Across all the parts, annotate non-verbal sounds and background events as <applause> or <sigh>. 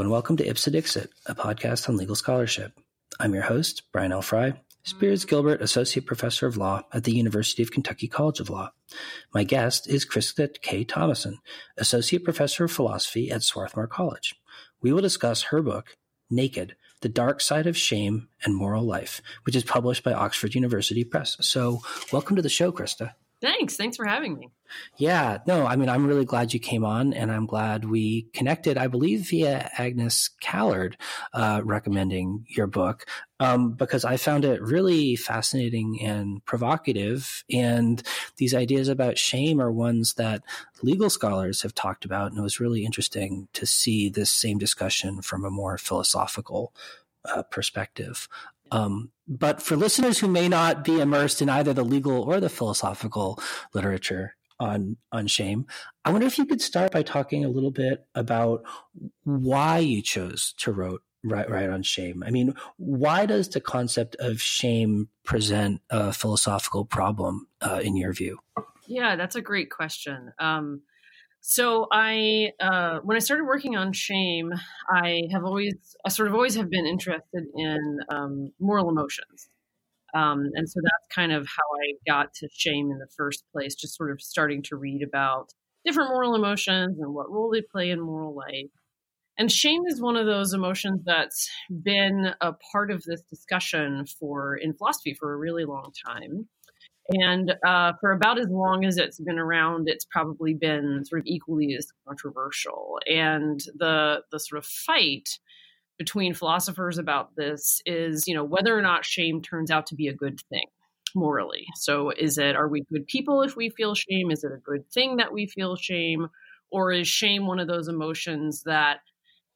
And welcome to Ipse Dixit, a podcast on legal scholarship. I'm your host, Brian L. Frye, Spears Gilbert Associate Professor of Law at the University of Kentucky College of Law. My guest is Krista K. Thomason, Associate Professor of Philosophy at Swarthmore College. We will discuss her book, Naked The Dark Side of Shame and Moral Life, which is published by Oxford University Press. So, welcome to the show, Krista. Thanks. Thanks for having me. Yeah, no, I mean, I'm really glad you came on and I'm glad we connected, I believe, via Agnes Callard uh, recommending your book um, because I found it really fascinating and provocative. And these ideas about shame are ones that legal scholars have talked about. And it was really interesting to see this same discussion from a more philosophical uh, perspective. Um, but for listeners who may not be immersed in either the legal or the philosophical literature on on shame, I wonder if you could start by talking a little bit about why you chose to wrote write, write on shame. I mean, why does the concept of shame present a philosophical problem uh, in your view? Yeah, that's a great question. Um, so I, uh, when I started working on shame, I have always, I sort of always have been interested in um, moral emotions. Um, and so that's kind of how I got to shame in the first place, just sort of starting to read about different moral emotions and what role they play in moral life. And shame is one of those emotions that's been a part of this discussion for in philosophy for a really long time. And uh, for about as long as it's been around, it's probably been sort of equally as controversial. And the the sort of fight between philosophers about this is, you know, whether or not shame turns out to be a good thing morally. So is it are we good people if we feel shame? Is it a good thing that we feel shame? Or is shame one of those emotions that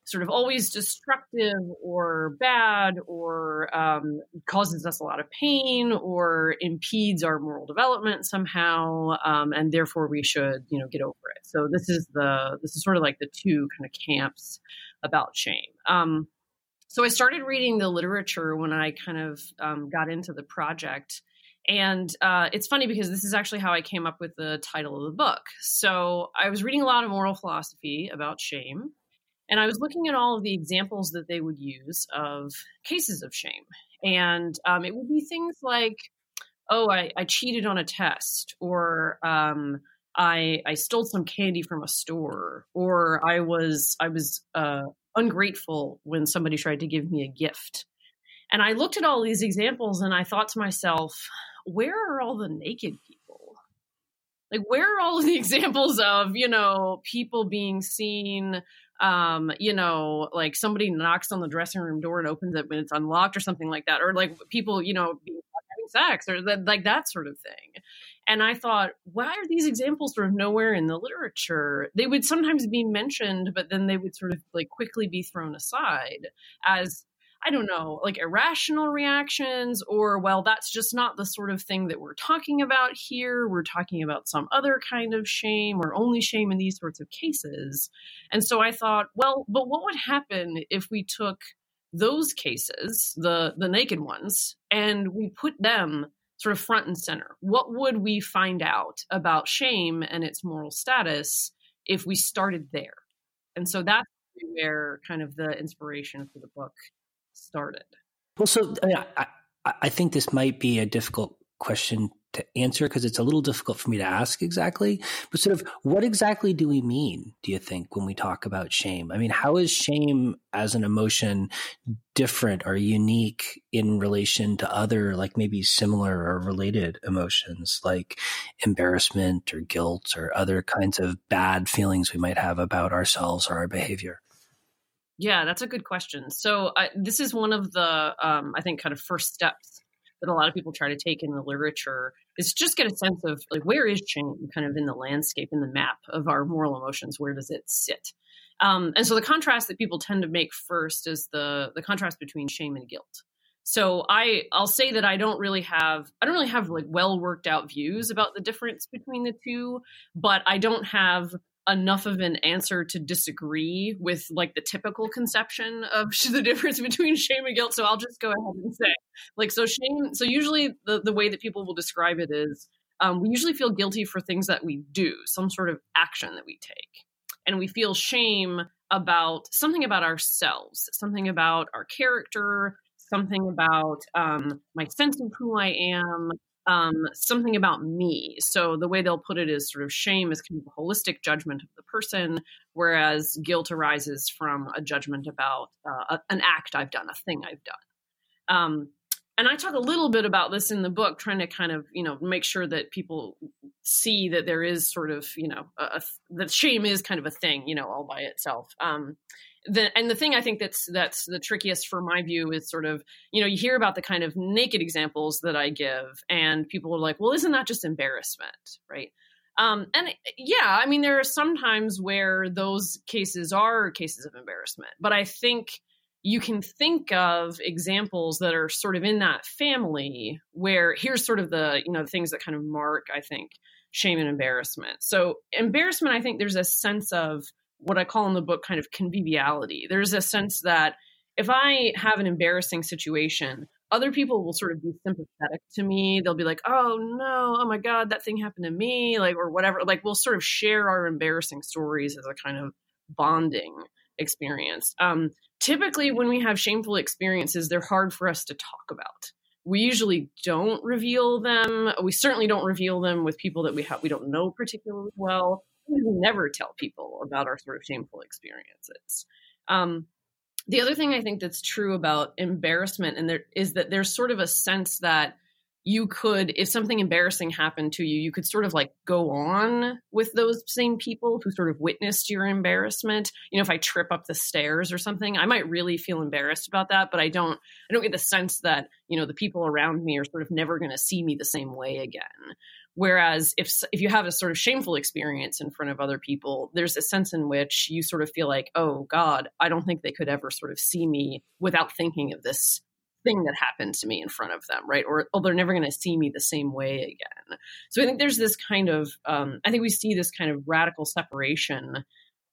sort of always destructive or bad or um, causes us a lot of pain or impedes our moral development somehow um, and therefore we should you know get over it so this is the this is sort of like the two kind of camps about shame um, so i started reading the literature when i kind of um, got into the project and uh, it's funny because this is actually how I came up with the title of the book. So I was reading a lot of moral philosophy about shame. And I was looking at all of the examples that they would use of cases of shame. And um, it would be things like, oh, I, I cheated on a test, or um, I, I stole some candy from a store, or I was I was uh, ungrateful when somebody tried to give me a gift. And I looked at all these examples and I thought to myself, where are all the naked people? Like, where are all the <laughs> examples of, you know, people being seen um, you know, like somebody knocks on the dressing room door and opens it when it's unlocked or something like that, or like people, you know, having sex or like that sort of thing. And I thought, why are these examples sort of nowhere in the literature? They would sometimes be mentioned, but then they would sort of like quickly be thrown aside as I don't know, like irrational reactions, or, well, that's just not the sort of thing that we're talking about here. We're talking about some other kind of shame or only shame in these sorts of cases. And so I thought, well, but what would happen if we took those cases, the, the naked ones, and we put them sort of front and center? What would we find out about shame and its moral status if we started there? And so that's where kind of the inspiration for the book started? Well, so I, mean, I, I think this might be a difficult question to answer because it's a little difficult for me to ask exactly. But sort of what exactly do we mean, do you think, when we talk about shame? I mean, how is shame as an emotion different or unique in relation to other, like maybe similar or related emotions like embarrassment or guilt or other kinds of bad feelings we might have about ourselves or our behavior? Yeah, that's a good question. So this is one of the um, I think kind of first steps that a lot of people try to take in the literature is just get a sense of like where is shame kind of in the landscape in the map of our moral emotions? Where does it sit? Um, and so the contrast that people tend to make first is the the contrast between shame and guilt. So i i'll say that i don't really have i don't really have like well worked out views about the difference between the two but i don't have enough of an answer to disagree with like the typical conception of <laughs> the difference between shame and guilt so i'll just go ahead and say like so shame so usually the, the way that people will describe it is um, we usually feel guilty for things that we do some sort of action that we take. And we feel shame about something about ourselves, something about our character, something about um, my sense of who I am, um, something about me. So the way they'll put it is sort of shame is kind of a holistic judgment of the person, whereas guilt arises from a judgment about uh, an act I've done, a thing I've done. Um, and I talk a little bit about this in the book, trying to kind of you know make sure that people see that there is sort of you know a, a, that shame is kind of a thing, you know, all by itself. Um, the, and the thing I think that's that's the trickiest for my view is sort of you know you hear about the kind of naked examples that I give, and people are like, well, isn't that just embarrassment, right? Um, and yeah, I mean, there are some times where those cases are cases of embarrassment, but I think you can think of examples that are sort of in that family where here's sort of the you know the things that kind of mark I think shame and embarrassment. So embarrassment, I think there's a sense of what I call in the book kind of conviviality. There's a sense that if I have an embarrassing situation, other people will sort of be sympathetic to me. They'll be like, "Oh no, oh my god, that thing happened to me," like or whatever. Like we'll sort of share our embarrassing stories as a kind of bonding experience. Um, typically, when we have shameful experiences, they're hard for us to talk about. We usually don't reveal them. We certainly don't reveal them with people that we have we don't know particularly well we never tell people about our sort of shameful experiences. Um, the other thing I think that's true about embarrassment and there is that there's sort of a sense that you could if something embarrassing happened to you you could sort of like go on with those same people who sort of witnessed your embarrassment you know if i trip up the stairs or something i might really feel embarrassed about that but i don't i don't get the sense that you know the people around me are sort of never going to see me the same way again Whereas if if you have a sort of shameful experience in front of other people, there's a sense in which you sort of feel like, oh God, I don't think they could ever sort of see me without thinking of this thing that happened to me in front of them, right? Or oh, they're never going to see me the same way again. So I think there's this kind of, um, I think we see this kind of radical separation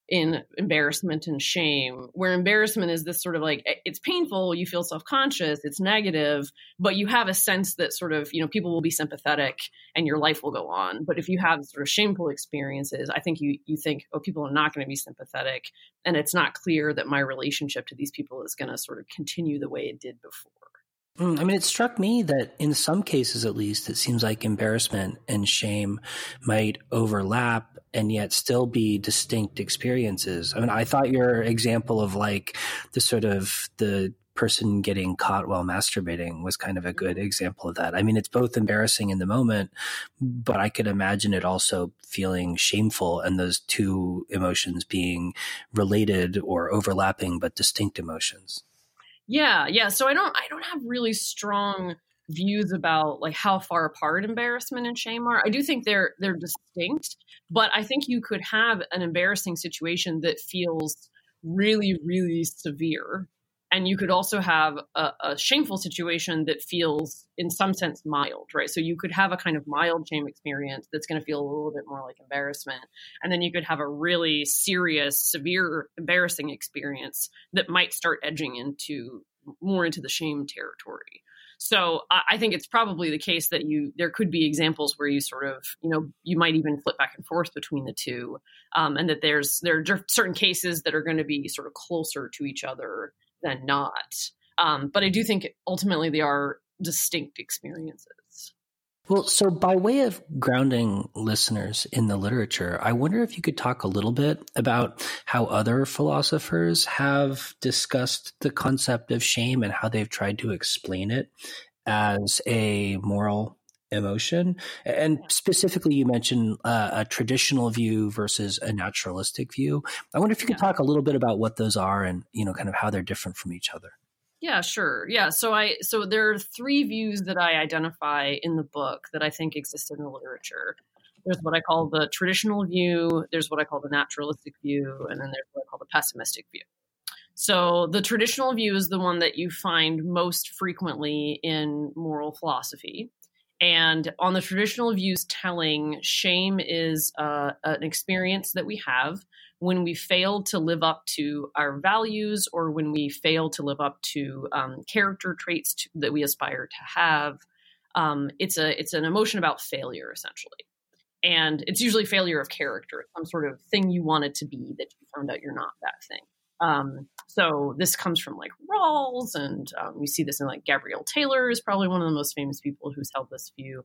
in embarrassment and shame, where embarrassment is this sort of like it's painful, you feel self conscious, it's negative, but you have a sense that sort of, you know, people will be sympathetic and your life will go on. But if you have sort of shameful experiences, I think you, you think, oh, people are not going to be sympathetic. And it's not clear that my relationship to these people is going to sort of continue the way it did before. Mm, I mean, it struck me that in some cases, at least, it seems like embarrassment and shame might overlap and yet still be distinct experiences. I mean, I thought your example of like the sort of the person getting caught while masturbating was kind of a good example of that. I mean, it's both embarrassing in the moment, but I could imagine it also feeling shameful and those two emotions being related or overlapping but distinct emotions. Yeah, yeah. So I don't I don't have really strong views about like how far apart embarrassment and shame are. I do think they're they're distinct, but I think you could have an embarrassing situation that feels really really severe and you could also have a, a, shameful situation that feels in some sense mild right? So you could have a kind of mild shame experience that's going to feel a little bit more like embarrassment. And then you could have a really serious severe embarrassing experience that might start edging into more into the shame territory. So I think it's probably the case that you there could be examples where you sort of you know you might even flip back and forth between the two, um, and that there's there are certain cases that are going to be sort of closer to each other than not. Um, but I do think ultimately they are distinct experiences. Well, so by way of grounding listeners in the literature, I wonder if you could talk a little bit about how other philosophers have discussed the concept of shame and how they've tried to explain it as a moral emotion. And specifically, you mentioned uh, a traditional view versus a naturalistic view. I wonder if you could talk a little bit about what those are and, you know, kind of how they're different from each other. Yeah, sure. Yeah, so I so there are three views that I identify in the book that I think exist in the literature. There's what I call the traditional view, there's what I call the naturalistic view, and then there's what I call the pessimistic view. So the traditional view is the one that you find most frequently in moral philosophy. And on the traditional views telling, shame is uh, an experience that we have when we fail to live up to our values or when we fail to live up to um, character traits to, that we aspire to have. Um, it's a it's an emotion about failure essentially, and it's usually failure of character, some sort of thing you wanted to be that you found out you're not that thing. Um, so this comes from like Rawls, and um, see this in like Gabriele Taylor is probably one of the most famous people who's held this view.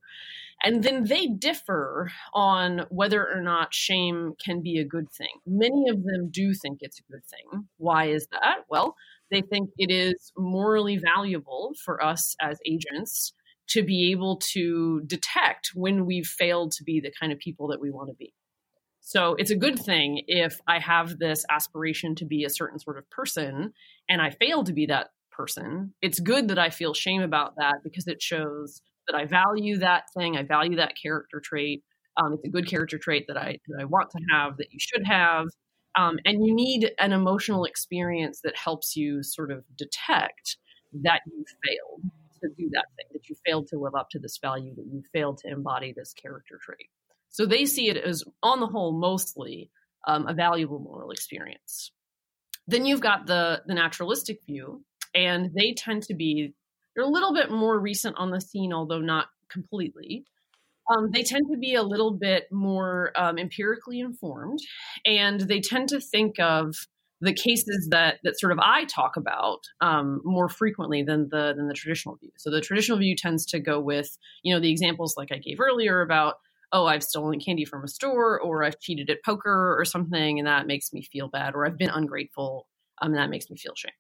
And then they differ on whether or not shame can be a good thing. Many of them do think it's a good thing. Why is that? Well, they think it is morally valuable for us as agents to be able to detect when we've failed to be the kind of people that we want to be. So it's a good thing if I have this aspiration to be a certain sort of person and I fail to be that person. It's good that I feel shame about that because it shows that I value that thing, I value that character trait. Um, it's a good character trait that I that I want to have, that you should have, um, and you need an emotional experience that helps you sort of detect that you failed to do that thing, that you failed to live up to this value, that you failed to embody this character trait. So they see it as, on the whole, mostly um, a valuable moral experience. Then you've got the the naturalistic view, and they tend to be they're a little bit more recent on the scene, although not completely. Um, they tend to be a little bit more um, empirically informed, and they tend to think of the cases that that sort of I talk about um, more frequently than the than the traditional view. So the traditional view tends to go with you know the examples like I gave earlier about oh, I've stolen candy from a store or I've cheated at poker or something, and that makes me feel bad, or I've been ungrateful, um, and that makes me feel shame.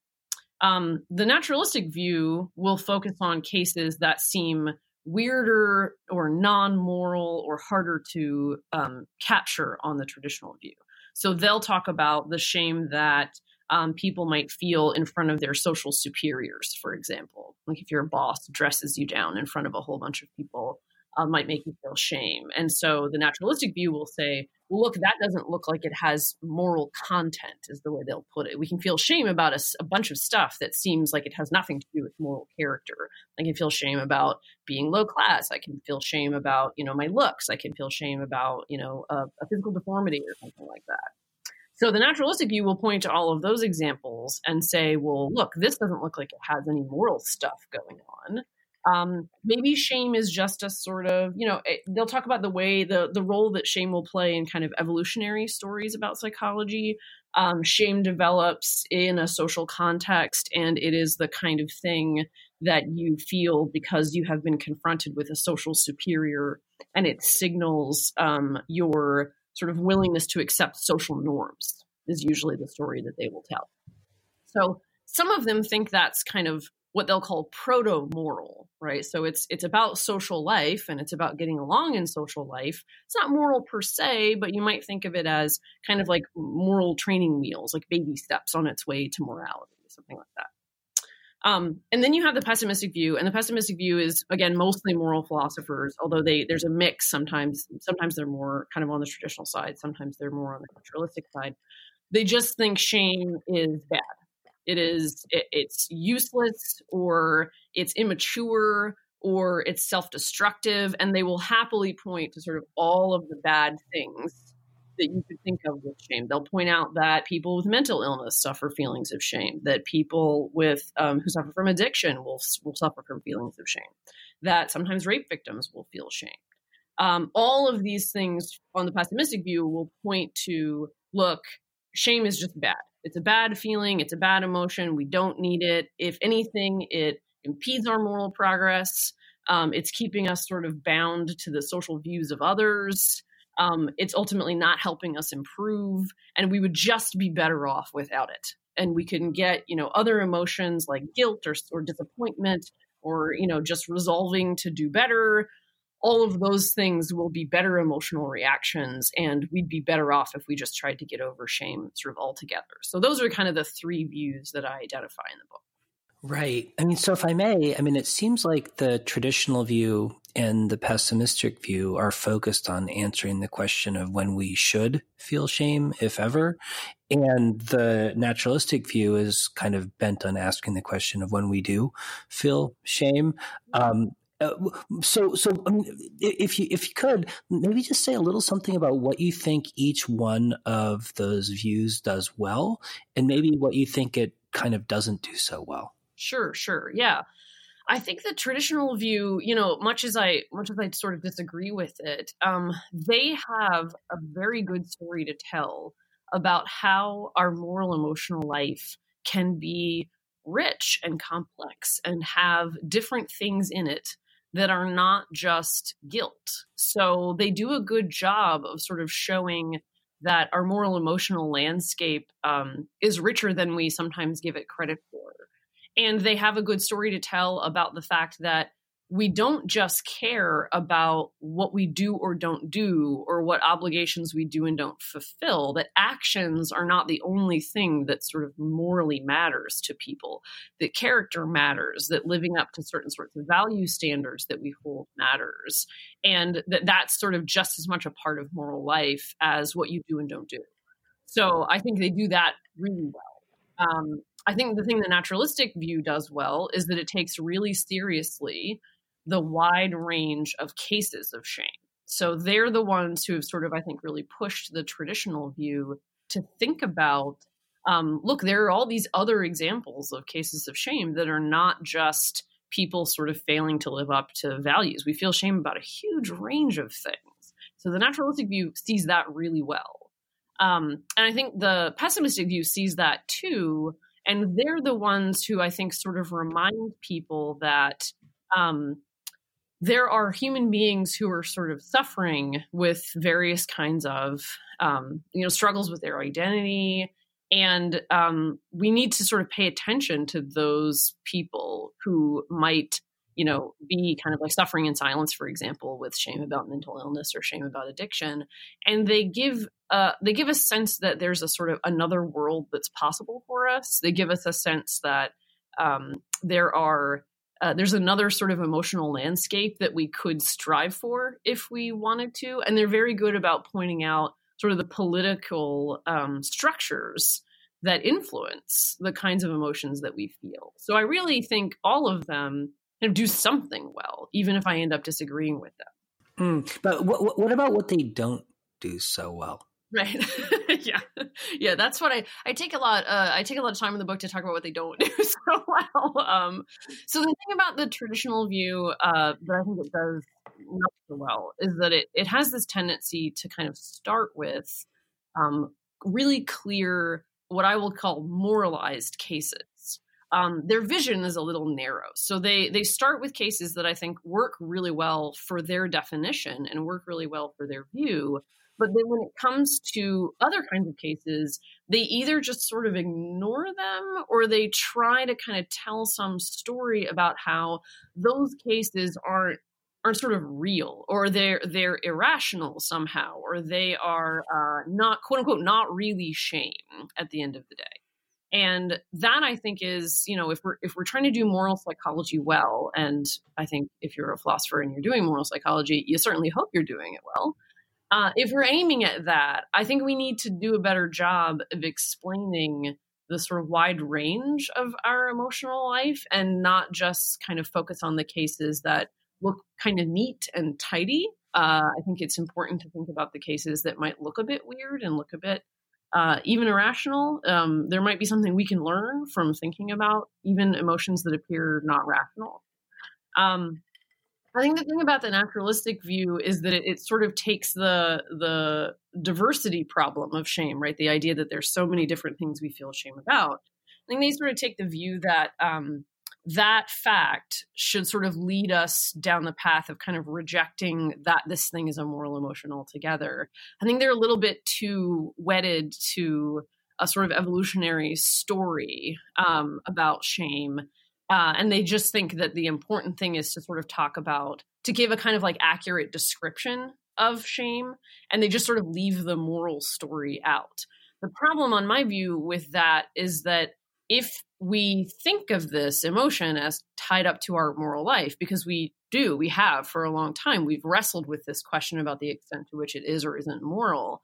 Um, the naturalistic view will focus on cases that seem weirder or non moral or harder to um, capture on the traditional view. So they'll talk about the shame that um, people might feel in front of their social superiors, for example. Like if your boss dresses you down in front of a whole bunch of people uh, might make you feel shame. And so the naturalistic view will say, well, look, that doesn't look like it has moral content, is the way they'll put it. We can feel shame about a, a, bunch of stuff that seems like it has nothing to do with moral character. I can feel shame about being low class. I can feel shame about, you know, my looks. I can feel shame about, you know, a, a physical deformity or something like that. So the naturalistic view will point to all of those examples and say, well, look, this doesn't look like it has any moral stuff going on. Um, maybe shame is just a sort of, you know, it, they'll talk about the way the the role that shame will play in kind of evolutionary stories about psychology. Um, shame develops in a social context, and it is the kind of thing that you feel because you have been confronted with a social superior, and it signals um, your sort of willingness to accept social norms. Is usually the story that they will tell. So some of them think that's kind of what they'll call proto moral right? So it's it's about social life and it's about getting along in social life. It's not moral per se but you might think of it as kind of like moral training wheels like baby steps on its way to morality something like that. Um, and then you have the pessimistic view and the pessimistic view is again mostly moral philosophers although they there's a mix. Sometimes sometimes they're more kind of on the traditional side sometimes they're more on the naturalistic side. They just think shame is bad it is it, it's useless or it's immature or it's self-destructive and they will happily point to sort of all of the bad things that you could think of with shame. They'll point out that people with mental illness suffer feelings of shame. That people with um, who suffer from addiction will will suffer from feelings of shame. That sometimes rape victims will feel shame. Um, all of these things on the pessimistic view will point to look, shame is just bad. It's a bad feeling, it's a bad emotion. We don't need it. If anything, it impedes our moral progress. Um, it's keeping us sort of bound to the social views of others. Um, it's ultimately not helping us improve, and we would just be better off without it. And we can get, you know, other emotions like guilt or, or disappointment, or you know, just resolving to do better, all of those things will be better emotional reactions and we'd be better off if we just tried to get over shame sort of altogether. So those are kind of the three views that i identify in the book. Right. I mean so if i may i mean it seems like the traditional view and the pessimistic view are focused on answering the question of when we should feel shame if ever. And the naturalistic view is kind of bent on asking the question of when we do feel shame. Um, uh, so, so mean, if you if you could maybe just say a little something about what you think each one of those views does well, and maybe what you think it kind of doesn't do so well. Sure, sure, yeah. I think the traditional view, you know, much as I much as I sort of disagree with it, um, they have a very good story to tell about how our moral emotional life can be rich and complex and have different things in it that are not just guilt. So they do a good job of sort of showing that our moral emotional landscape um, is richer than we sometimes give it credit for. And they have a good story to tell about the fact that we don't just care about what we do or don't do or what obligations we do and don't fulfill that actions are not the only thing that sort of morally matters to people that character matters that living up to certain sorts of value standards that we hold matters and that that's sort of just as much a part of moral life as what you do and don't do. So i think they do that really well. Um, I think the thing the naturalistic view does well is that it takes really seriously the wide range of cases of shame. So they're the ones who have sort of, I think, really pushed the traditional view to think about um, look, there are all these other examples of cases of shame that are not just people sort of failing to live up to values. We feel shame about a huge range of things. So the naturalistic view sees that really well. Um, and I think the pessimistic view sees that too. And they're the ones who I think sort of remind people that um, there are human beings who are sort of suffering with various kinds of um, you know struggles with their identity. And um, we need to sort of pay attention to those people who might you know be kind of like suffering in silence for example with shame about mental illness or shame about addiction. And they give uh, they give a sense that there's a sort of another world that's possible for us. They give us a sense that um, there are uh, there's another sort of emotional landscape that we could strive for if we wanted to. And they're very good about pointing out sort of the political um, structures that influence the kinds of emotions that we feel. So I really think all of them kind of do something well, even if I end up disagreeing with them. Mm, but what, what about what they don't do so well? Right. <laughs> <laughs> yeah. Yeah. That's what I, I take a lot, uh, I take a lot of time in the book to talk about what they don't <laughs> do so well. Um, so the thing about the traditional view, uh, that I think it does not so well is that it, it has this tendency to kind of start with, um, really clear, what I will call moralized cases. Um, their vision is a little narrow. So they they start with cases that I think work really well for their definition and work really well for their view, but then when it comes to other kinds of cases, they either just sort of ignore them or they try to kind of tell some story about how those cases aren't aren't sort of real or they're they're irrational somehow or they are uh, not quote unquote not really shame at the end of the day. And that i think is you know if we're if we're trying to do moral psychology well and i think if you're a philosopher and you're doing moral psychology you certainly hope you're doing it well uh, if we're aiming at that, I think we need to do a better job of explaining the sort of wide range of our emotional life and not just kind of focus on the cases that look kind of neat and tidy. Uh, I think it's important to think about the cases that might look a bit weird and look a bit uh, even irrational. Um, there might be something we can learn from thinking about even emotions that appear not rational. Um, I think the thing about the naturalistic view is that it, it, sort of takes the the diversity problem of shame, right? The idea that there's so many different things we feel shame about. I think they sort of take the view that um, that fact should sort of lead us down the path of kind of rejecting that this thing is a moral emotion altogether. I think they're a little bit too wedded to a sort of evolutionary story um, about shame uh, and they just think that the important thing is to sort of talk about, to give a kind of like accurate description of shame. And they just sort of leave the moral story out. The problem, on my view, with that is that if we think of this emotion as tied up to our moral life, because we do, we have for a long time, we've wrestled with this question about the extent to which it is or isn't moral.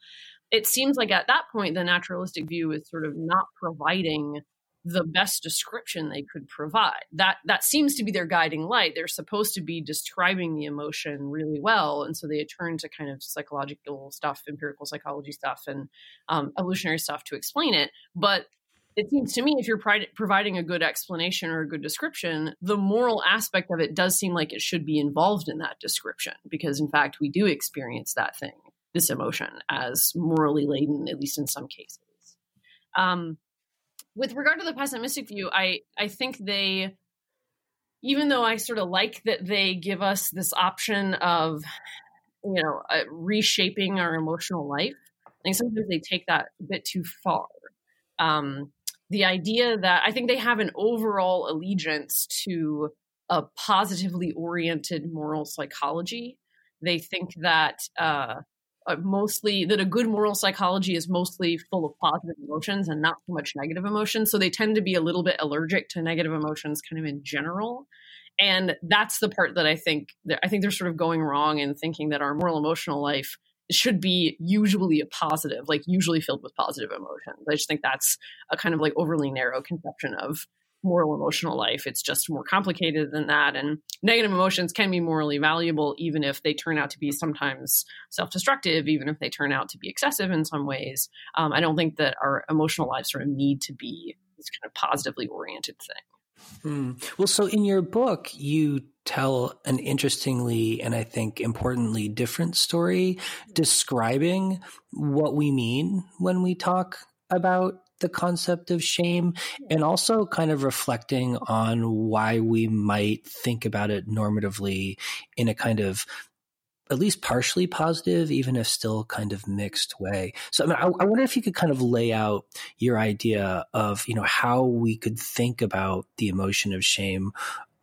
It seems like at that point, the naturalistic view is sort of not providing the best description they could provide. That that seems to be their guiding light. They're supposed to be describing the emotion really well, and so they turn to kind of psychological stuff, empirical psychology stuff, and um, evolutionary stuff to explain it. But it seems to me if you're providing a good explanation or a good description, the moral aspect of it does seem like it should be involved in that description because, in fact, we do experience that thing this emotion as morally laden, at least in some cases. Um, with regard to the pessimistic view, I I think they, even though I sort of like that they give us this option of, you know, uh, reshaping our emotional life. I think sometimes they take that a bit too far. Um, the idea that I think they have an overall allegiance to a positively oriented moral psychology. They think that uh, Uh, mostly that a good moral psychology is mostly full of positive emotions and not so much negative emotions. So they tend to be a little bit allergic to negative emotions, kind of in general. And that's the part that I think I think they're sort of going wrong in thinking that our moral emotional life should be usually a positive, like usually filled with positive emotions. I just think that's a kind of like overly narrow conception of moral emotional life. It's just more complicated than that. And negative emotions can be morally valuable, even if they turn out to be sometimes self destructive, even if they turn out to be excessive in some ways. Um, I don't think that our emotional lives sort of need to be this kind of positively oriented thing. Hmm. Well, so in your book, you tell an interestingly and I think importantly different story describing what we mean when we talk about the concept of shame and also kind of reflecting on why we might think about it normatively in a kind of at least partially positive, even if still kind of mixed way. So I, mean, I, I, wonder if you could kind of lay out your idea of you know how we could think about the emotion of shame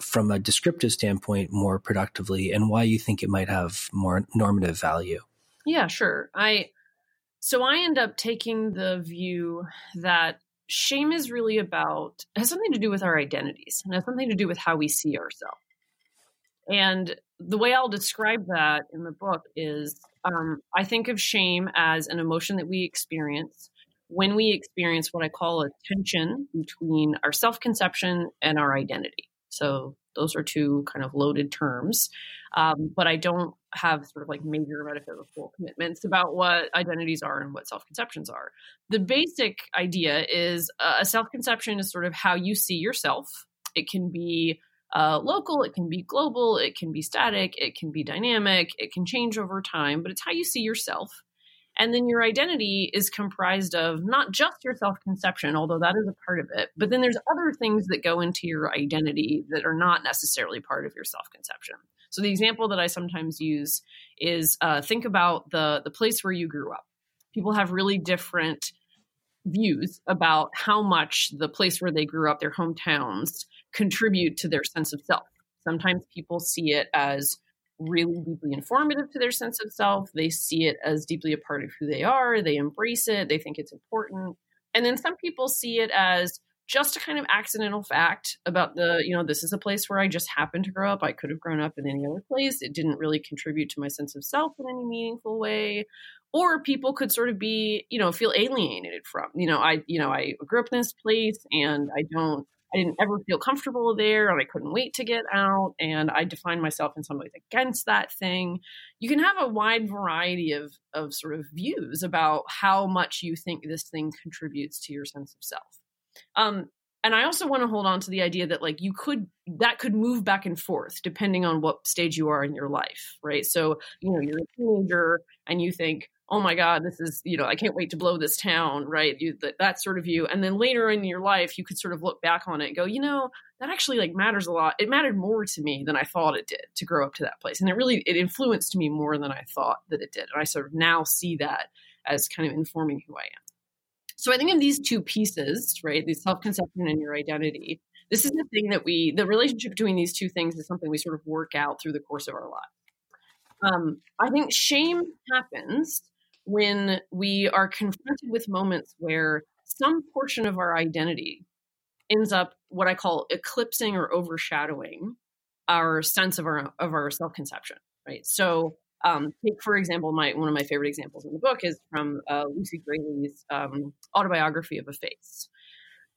from a descriptive standpoint more productively, and why you think it might have more normative value. Yeah, sure. I so I end up taking the view that shame is really about has something to do with our identities and has something to do with how we see ourselves. And the way I'll describe that in the book is um, I think of shame as an emotion that we experience when we experience what I call a tension between our self conception and our identity. So those are two kind of loaded terms. Um, but I don't have sort of like major metaphysical commitments about what identities are and what self conceptions are. The basic idea is uh, a self conception is sort of how you see yourself. It can be uh, local, it can be global, it can be static, it can be dynamic, it can change over time, but it's how you see yourself. And then your identity is comprised of not just your self conception, although that is a part of it, but then there's other things that go into your identity that are not necessarily part of your self conception. So the example that I sometimes use is uh, think about the the place where you grew up. People have really different views about how much the place where they grew up, their hometowns, contribute to their sense of self. Sometimes people see it as really deeply informative to their sense of self. They see it as deeply a part of who they are. They embrace it. They think it's important. And then some people see it as just a kind of accidental fact about the, you know, this is a place where I just happened to grow up. I could have grown up in any other place. It didn't really contribute to my sense of self in any meaningful way. Or people could sort of be, you know, feel alienated from, you know, I, you know, I grew up in this place and I don't I didn't ever feel comfortable there and I couldn't wait to get out. And I defined myself in some ways against that thing. You can have a wide variety of, of sort of views about how much you think this thing contributes to your sense of self. Um, and I also want to hold on to the idea that like you could that could move back and forth depending on what stage you are in your life, right? So, you know, you're a teenager and you think, oh my god this is you know i can't wait to blow this town right? You that, that sort of view and then later in your life you could sort of look back on it and go you know that actually like matters a lot. It mattered more to me than i thought it did to grow up to that place. And it really it influenced me more than i thought that it did. And i sort of now see that as kind of informing who i am. So i think in these two pieces right the self-conception and your identity this is the thing that we the relationship between these two things is something we sort of work out through the course of our life um, I think shame happens when we are confronted with moments where some portion of our identity ends up what I call eclipsing or overshadowing our sense of our of our self conception. Right. So, um, take for example, my one of my favorite examples in the book is from uh, Lucy Grealy's um, autobiography of a face.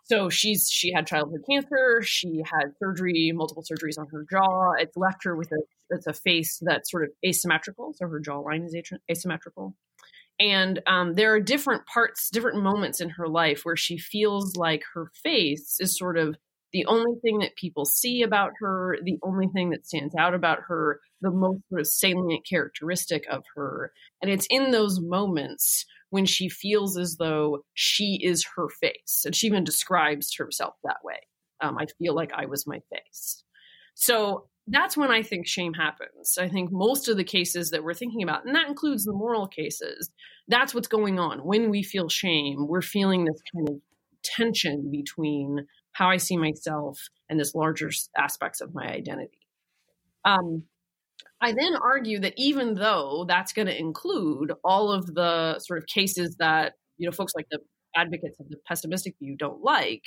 So she's she had childhood cancer. She had surgery, multiple surgeries on her jaw. It's left her with a it's a face that's sort of asymmetrical. So her jawline is asymmetrical. And um, there are different parts, different moments in her life where she feels like her face is sort of the only thing that people see about her, the only thing that stands out about her, the most sort of salient characteristic of her. And it's in those moments when she feels as though she is her face. And she even describes herself that way. Um, I feel like I was my face. So that's when I think shame happens. I think most of the cases that we're thinking about, and that includes the moral cases, that's what's going on. When we feel shame, we're feeling this kind of tension between how I see myself and this larger aspects of my identity. Um, I then argue that even though that's going to include all of the sort of cases that you know folks like the advocates of the pessimistic view don't like,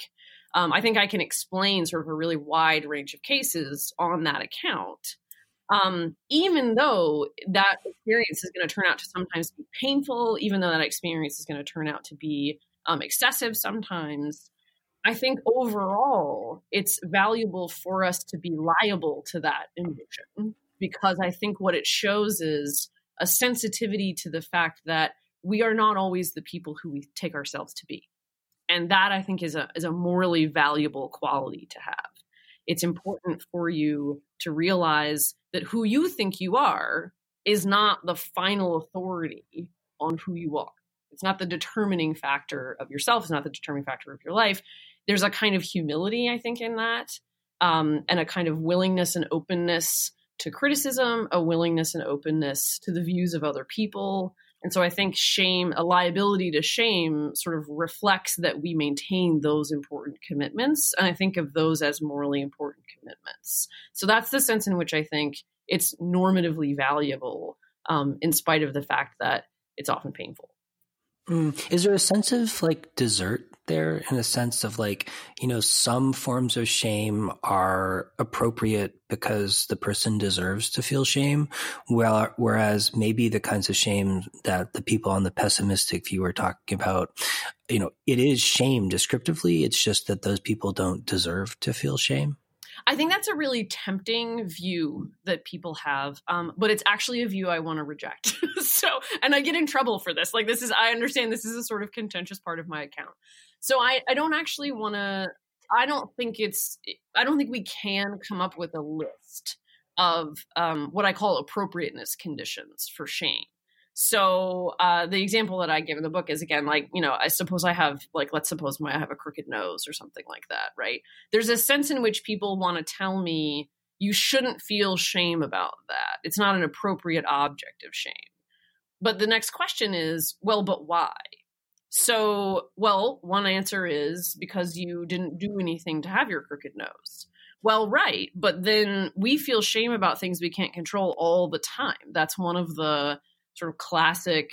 um, I think I can explain sort of a really wide range of cases on that account. Um, even though that experience is going to turn out to sometimes be painful, even though that experience is going to turn out to be um, excessive sometimes, I think overall it's valuable for us to be liable to that emotion because I think what it shows is a sensitivity to the fact that we are not always the people who we take ourselves to be. And that I think is a is a morally valuable quality to have. It's important for you to realize that who you think you are is not the final authority on who you are. It's not the determining factor of yourself, it's not the determining factor of your life. There's a kind of humility, I think, in that, um, and a kind of willingness and openness to criticism, a willingness and openness to the views of other people, and so I think shame, a liability to shame, sort of reflects that we maintain those important commitments. And I think of those as morally important commitments. So that's the sense in which I think it's normatively valuable, um, in spite of the fact that it's often painful. Mm. Is there a sense of like desert there in a sense of like, you know, some forms of shame are appropriate because the person deserves to feel shame, well, whereas maybe the kinds of shame that the people on the pessimistic view are talking about, you know, it is shame descriptively. It's just that those people don't deserve to feel shame. I think that's a really tempting view that people have, um, but it's actually a view I want to reject. <laughs> so, and I get in trouble for this. Like, this is, I understand this is a sort of contentious part of my account. So, I, I don't actually want to, I don't think it's, I don't think we can come up with a list of um, what I call appropriateness conditions for shame. So uh, the example that I give in the book is again like you know I suppose I have like let's suppose my, I have a crooked nose or something like that, right? There's a sense in which people want to tell me you shouldn't feel shame about that. It's not an appropriate object of shame. But the next question is, well, but why? So, well, one answer is because you didn't do anything to have your crooked nose. Well, right, but then we feel shame about things we can't control all the time. That's one of the sort of classic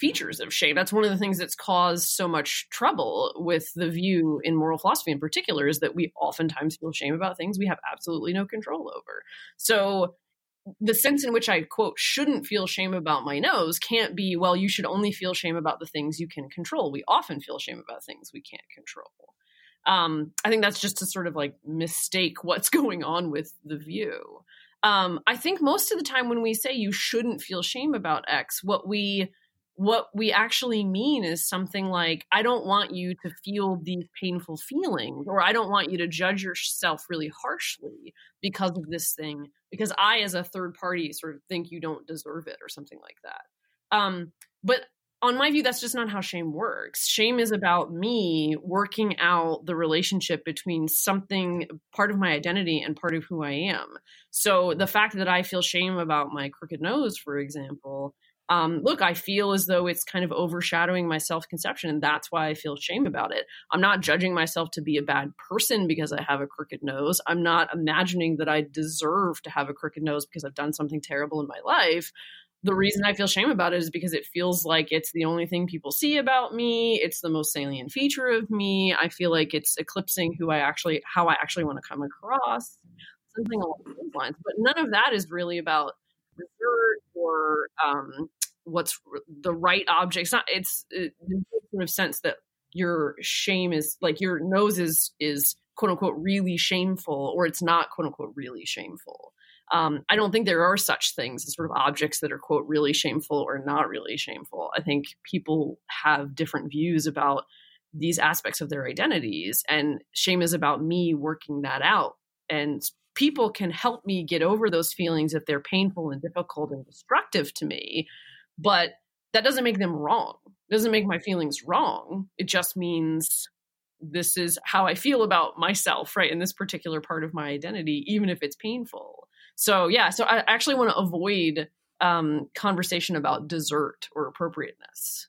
features of shame. That's one of the things that's caused so much trouble with the view in moral philosophy in particular is that we oftentimes feel shame about things we have absolutely no control over. So the sense in which I quote shouldn't feel shame about my nose can't be well you should only feel shame about the things you can control. We often feel shame about things we can't control. Um, I think that's just to sort of like mistake what's <laughs> going on with the view. Um, I think most of the time when we say you shouldn't feel shame about X, what we what we actually mean is something like I don't want you to feel these painful feelings, or I don't want you to judge yourself really harshly because of this thing, because I, as a third party, sort of think you don't deserve it, or something like that. Um, but on my view, that's just not how shame works. Shame is about me working out the relationship between something, part of my identity, and part of who I am. So the fact that I feel shame about my crooked nose, for example, um, look, I feel as though it's kind of overshadowing my self conception, and that's why I feel shame about it. I'm not judging myself to be a bad person because I have a crooked nose. I'm not imagining that I deserve to have a crooked nose because I've done something terrible in my life the reason I feel shame about it is because it feels like it's the only thing people see about me. It's the most salient feature of me. I feel like it's eclipsing who I actually, how I actually want to come across, something along those lines. But none of that is really about desert or um, what's the right object. It's not. It's it, sort of sense that your shame is like your nose is is quote unquote really shameful, or it's not quote unquote really shameful um, I don't think there are such things as sort of objects that are quote really shameful or not really shameful. I think people have different views about these aspects of their identities. And shame is about me working that out. And people can help me get over those feelings if they're painful and difficult and destructive to me. But that doesn't make them wrong. It doesn't make my feelings wrong. It just means this is how I feel about myself, right? In this particular part of my identity, even if it's painful. So, yeah, so I actually want to avoid um, conversation about desert or appropriateness.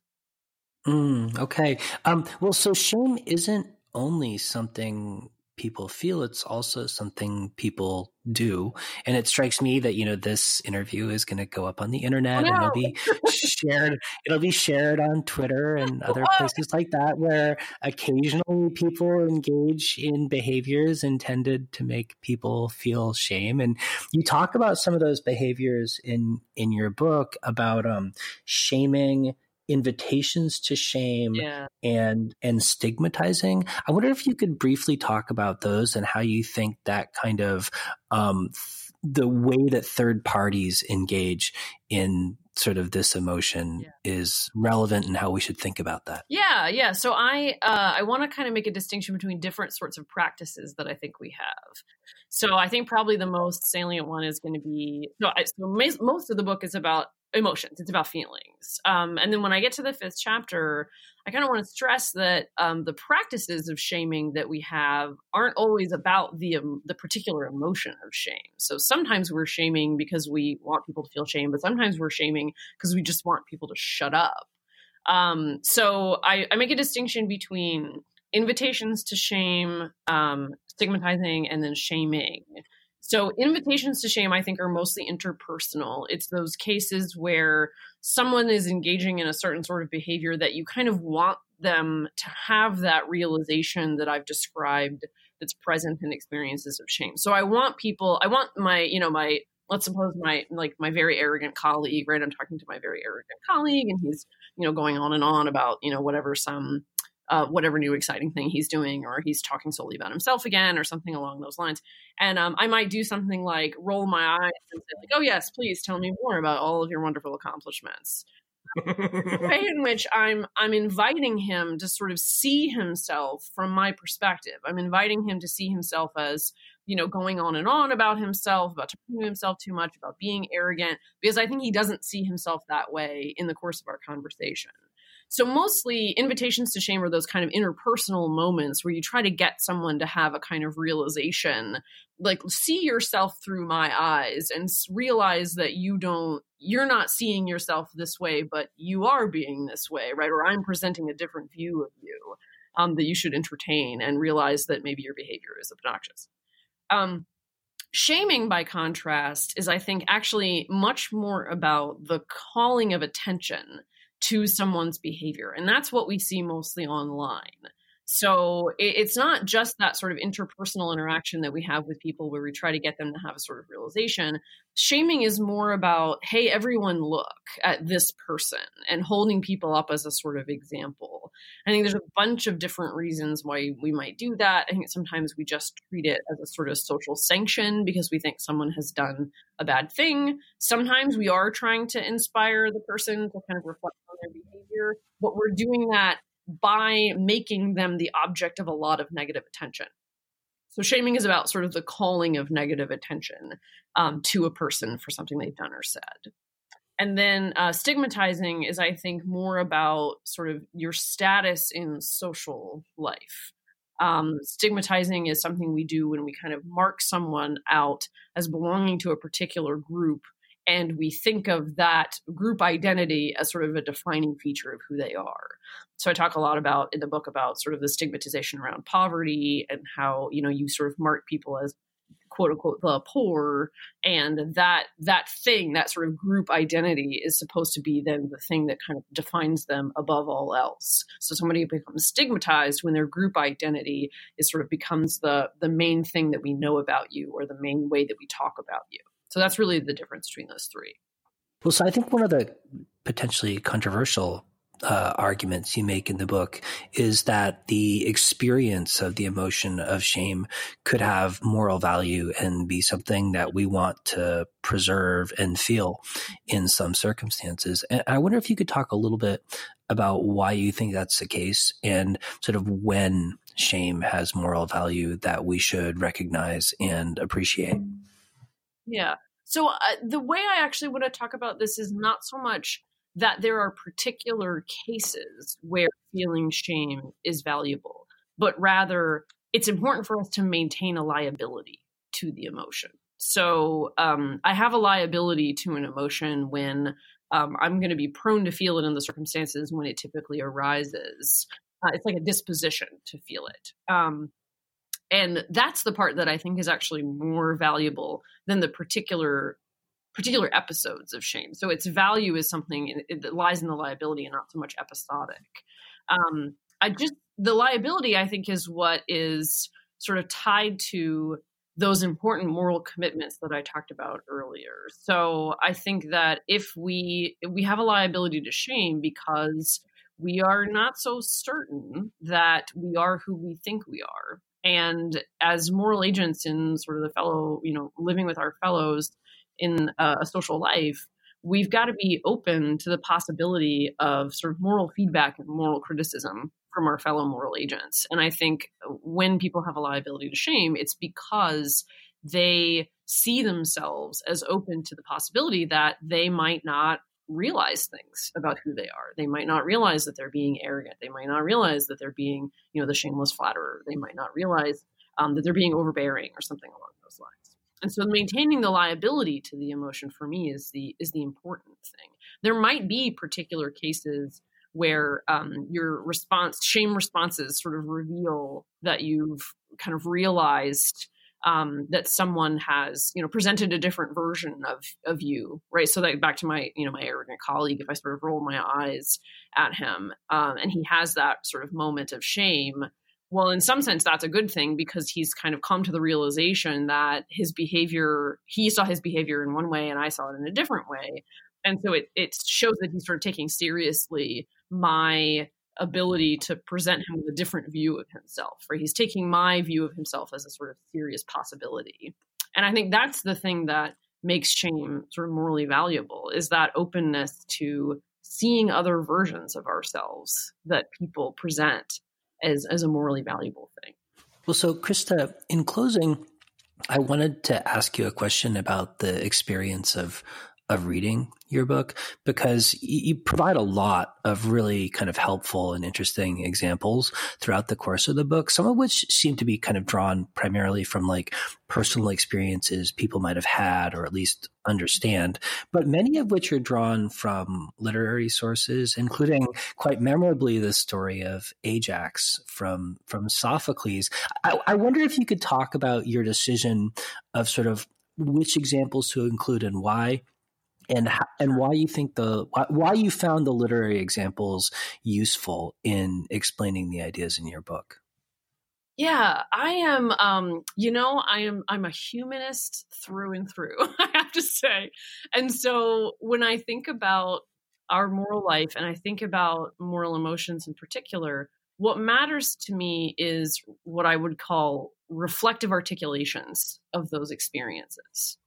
Mm, okay. Um, well, so shame isn't only something people feel it's also something people do. And it strikes me that you know this interview is going to go up on the internet no. and it'll be <laughs> shared it'll be shared on twitter and <laughs> other places like that where occasionally people engage in behaviors intended to make people feel shame. And you talk about some of those behaviors in in your book about um shaming invitations to shame yeah. and and stigmatizing. I wonder if you could briefly talk about those and how you think that kind of um, the way that third parties engage in sort of this emotion yeah. is relevant and how we should think about that. Yeah, yeah. So I uh, I want to kind of make a distinction between different sorts of practices that I think we have. So I think probably the most salient one is going to be no. So most of the book is about emotions it's about feelings. Um, and then when i get to the fifth chapter i kind of want to stress that um, the practices of shaming that we have aren't always about the um, the particular emotion of shame. So sometimes we're shaming because we want people to feel shame but sometimes we're shaming because we just want people to shut up. Um, so I, I, make a distinction between invitations to shame um, stigmatizing and then shaming so invitations to shame, I think, are mostly interpersonal. It's those cases where someone is engaging in a certain sort of behavior that you kind of want them to have that realization that I've described that's present in experiences of shame. So I want people, I want my, you know, my let's suppose my like my very arrogant colleague right i'm talking to my very arrogant colleague and he's you know going on and on about you know whatever some uh, whatever new exciting thing he's doing, or he's talking solely about himself again, or something along those lines. And um, I might do something like roll my eyes and say, like, "Oh yes, please tell me more about all of your wonderful accomplishments." the way in which I'm I'm inviting him to sort of see himself from my perspective. I'm inviting him to see himself as you know going on and on about himself, about talking to himself too much, about being arrogant, because I think he doesn't see himself that way in the course of our conversation. So mostly invitations to shame are those kind of interpersonal moments where you try to get someone to have a kind of realization, like see yourself through my eyes and realize that you don't you're not seeing yourself this way, but you are being this way, right? Or I'm presenting a different view of you um, that you should entertain and realize that maybe your behavior is obnoxious. Um, Shaming, by contrast, is, I think, actually much more about the calling of attention to someone's behavior. And that's what we see mostly online. So it, it's not just that sort of interpersonal interaction that we have with people where we try to get them to have a sort of realization. Shaming is more about, hey, everyone look at this person and holding people up as a sort of example. I think there's a bunch of different reasons why we might do that. I think sometimes we just treat it as a sort of social sanction because we think someone has done a bad thing. Sometimes we are trying to inspire the person to kind of reflect on their behavior, but we're doing that by making them the object of a lot of negative attention. So shaming is about sort of the calling of negative attention um, to a person for something they've done or said. And then uh, stigmatizing is, I think, more about sort of your status in social life. Um, stigmatizing is something we do when we kind of mark someone out as belonging to a particular group and we think of that group identity as sort of a defining feature of who they are. So I talk a lot about in the book about sort of the stigmatization around poverty and how you know you sort of mark people as quote unquote the poor and that that thing that sort of group identity is supposed to be then the thing that kind of defines them above all else so somebody becomes stigmatized when their group identity is sort of becomes the the main thing that we know about you or the main way that we talk about you so that's really the difference between those three. Well, so I think one of the potentially controversial uh, arguments you make in the book is that the experience of the emotion of shame could have moral value and be something that we want to preserve and feel in some circumstances. And I wonder if you could talk a little bit about why you think that's the case and sort of when shame has moral value that we should recognize and appreciate. Yeah. So uh, the way I actually want to talk about this is not so much that there are particular cases where feeling shame is valuable, but rather it's important for us to maintain a liability to the emotion. So um, I have a liability to an emotion when um, I'm going to be prone to feel it in the circumstances when it typically arises. Uh, it's like a disposition to feel it. Um, and that's the part that I think is actually more valuable than the particular particular episodes of shame. So its value is something that lies in the liability and not so much episodic. Um, I just the liability I think is what is sort of tied to those important moral commitments that I talked about earlier. So I think that if we if we have a liability to shame because we are not so certain that we are who we think we are. And as moral agents in sort of the fellow, you know, living with our fellows, in a social life, we've got to be open to the possibility of sort of moral feedback and moral criticism from our fellow moral agents. And I think when people have a liability to shame, it's because they see themselves as open to the possibility that they might not realize things about who they are. They might not realize that they're being arrogant. They might not realize that they're being, you know, the shameless flatterer. They might not realize um, that they're being overbearing or something along those lines and so maintaining the liability to the emotion for me is the is the important thing. There might be particular cases where um, your response shame responses sort of reveal that you've kind of realized um, that someone has you know presented a different version of of you right? So that back to my you know my arrogant colleague if i sort of roll my eyes at him um, and he has that sort of moment of shame well, in some sense, that's a good thing because he's kind of come to the realization that his behavior, he saw his behavior in one way and I saw it in a different way. And so it, it shows that he's sort of taking seriously my ability to present him with a different view of himself, right? He's taking my view of himself as a sort of serious possibility. And I think that's the thing that makes shame sort of morally valuable is that openness to seeing other versions of ourselves that people present as, as a morally valuable thing. Well, so Krista, in closing, I wanted to ask you a question about the experience of of reading your book because you provide a lot of really kind of helpful and interesting examples throughout the course of the book, some of which seem to be kind of drawn primarily from like personal experiences people might have had or at least understand, but many of which are drawn from literary sources, including quite memorably the story of Ajax from, from Sophocles. I, I wonder if you could talk about your decision of sort of which examples to include and why and and why you think the why you found the literary examples useful in explaining the ideas in your book. Yeah, I am. Um, you know, I am. I'm a humanist through and through. <laughs> I have to say, and so when I think about our moral life, and I think about moral emotions in particular, what matters to me is what I would call reflective articulations of those experiences.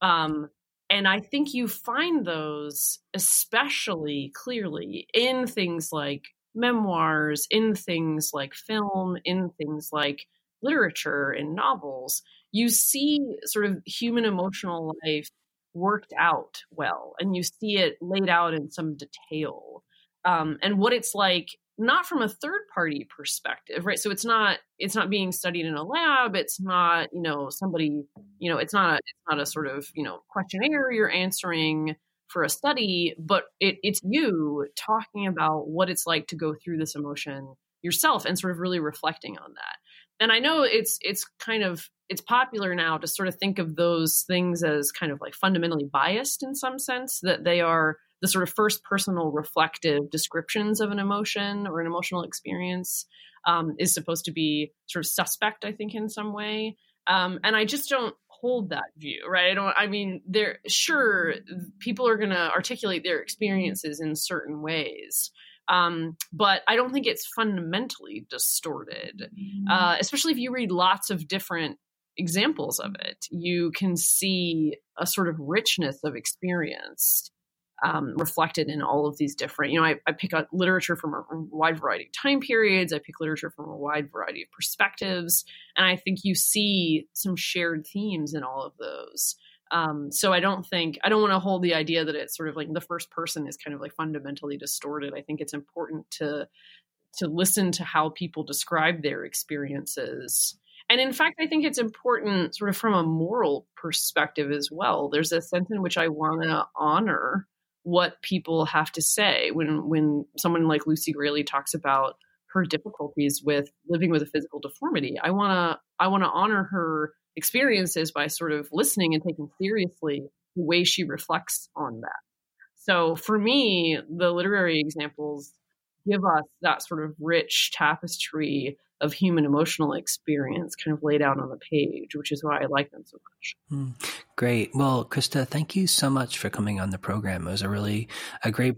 Um, and I think you find those especially clearly in things like memoirs, in things like film, in things like literature and novels. You see sort of human emotional life worked out well, and you see it laid out in some detail. Um, and what it's like not from a third party perspective right? So it's not it's not being studied in a lab. It's not you know somebody you know it's not a, it's not a sort of you know questionnaire you're answering for a study but it, it's you talking about what it's like to go through this emotion yourself and sort of really reflecting on that. And i know it's it's kind of it's popular now to sort of think of those things as kind of like fundamentally biased in some sense that they are the sort of first personal reflective descriptions of an emotion or an emotional experience um, is supposed to be sort of suspect, I think, in some way. Um, and I just don't hold that view, right? I don't, I mean, there, sure, people are going to articulate their experiences in certain ways. Um, but I don't think it's fundamentally distorted, uh, especially if you read lots of different examples of it. You can see a sort of richness of experience um, reflected in all of these different, you know, I, I pick up literature from a wide variety of time periods. I pick literature from a wide variety of perspectives. And I think you see some shared themes in all of those. Um, so I don't think, I don't want to hold the idea that it's sort of like the first person is kind of like fundamentally distorted. I think it's important to, to listen to how people describe their experiences. And in fact, I think it's important, sort of from a moral perspective as well. There's a sense in which I want to honor what people have to say when when someone like Lucy Grealy talks about her difficulties with living with a physical deformity. I want to I want to honor her experiences by sort of listening and taking seriously the way she reflects on that. So for me, the literary examples give us that sort of rich tapestry of human emotional experience kind of laid out on the page, which is why I like them so much. Mm, great. Well, Krista, thank you so much for coming on the program. It was a really a great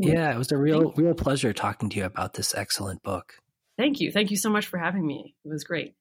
Yeah, it was a real real pleasure talking to you about this excellent book. Thank you. Thank you so much for having me. It was great.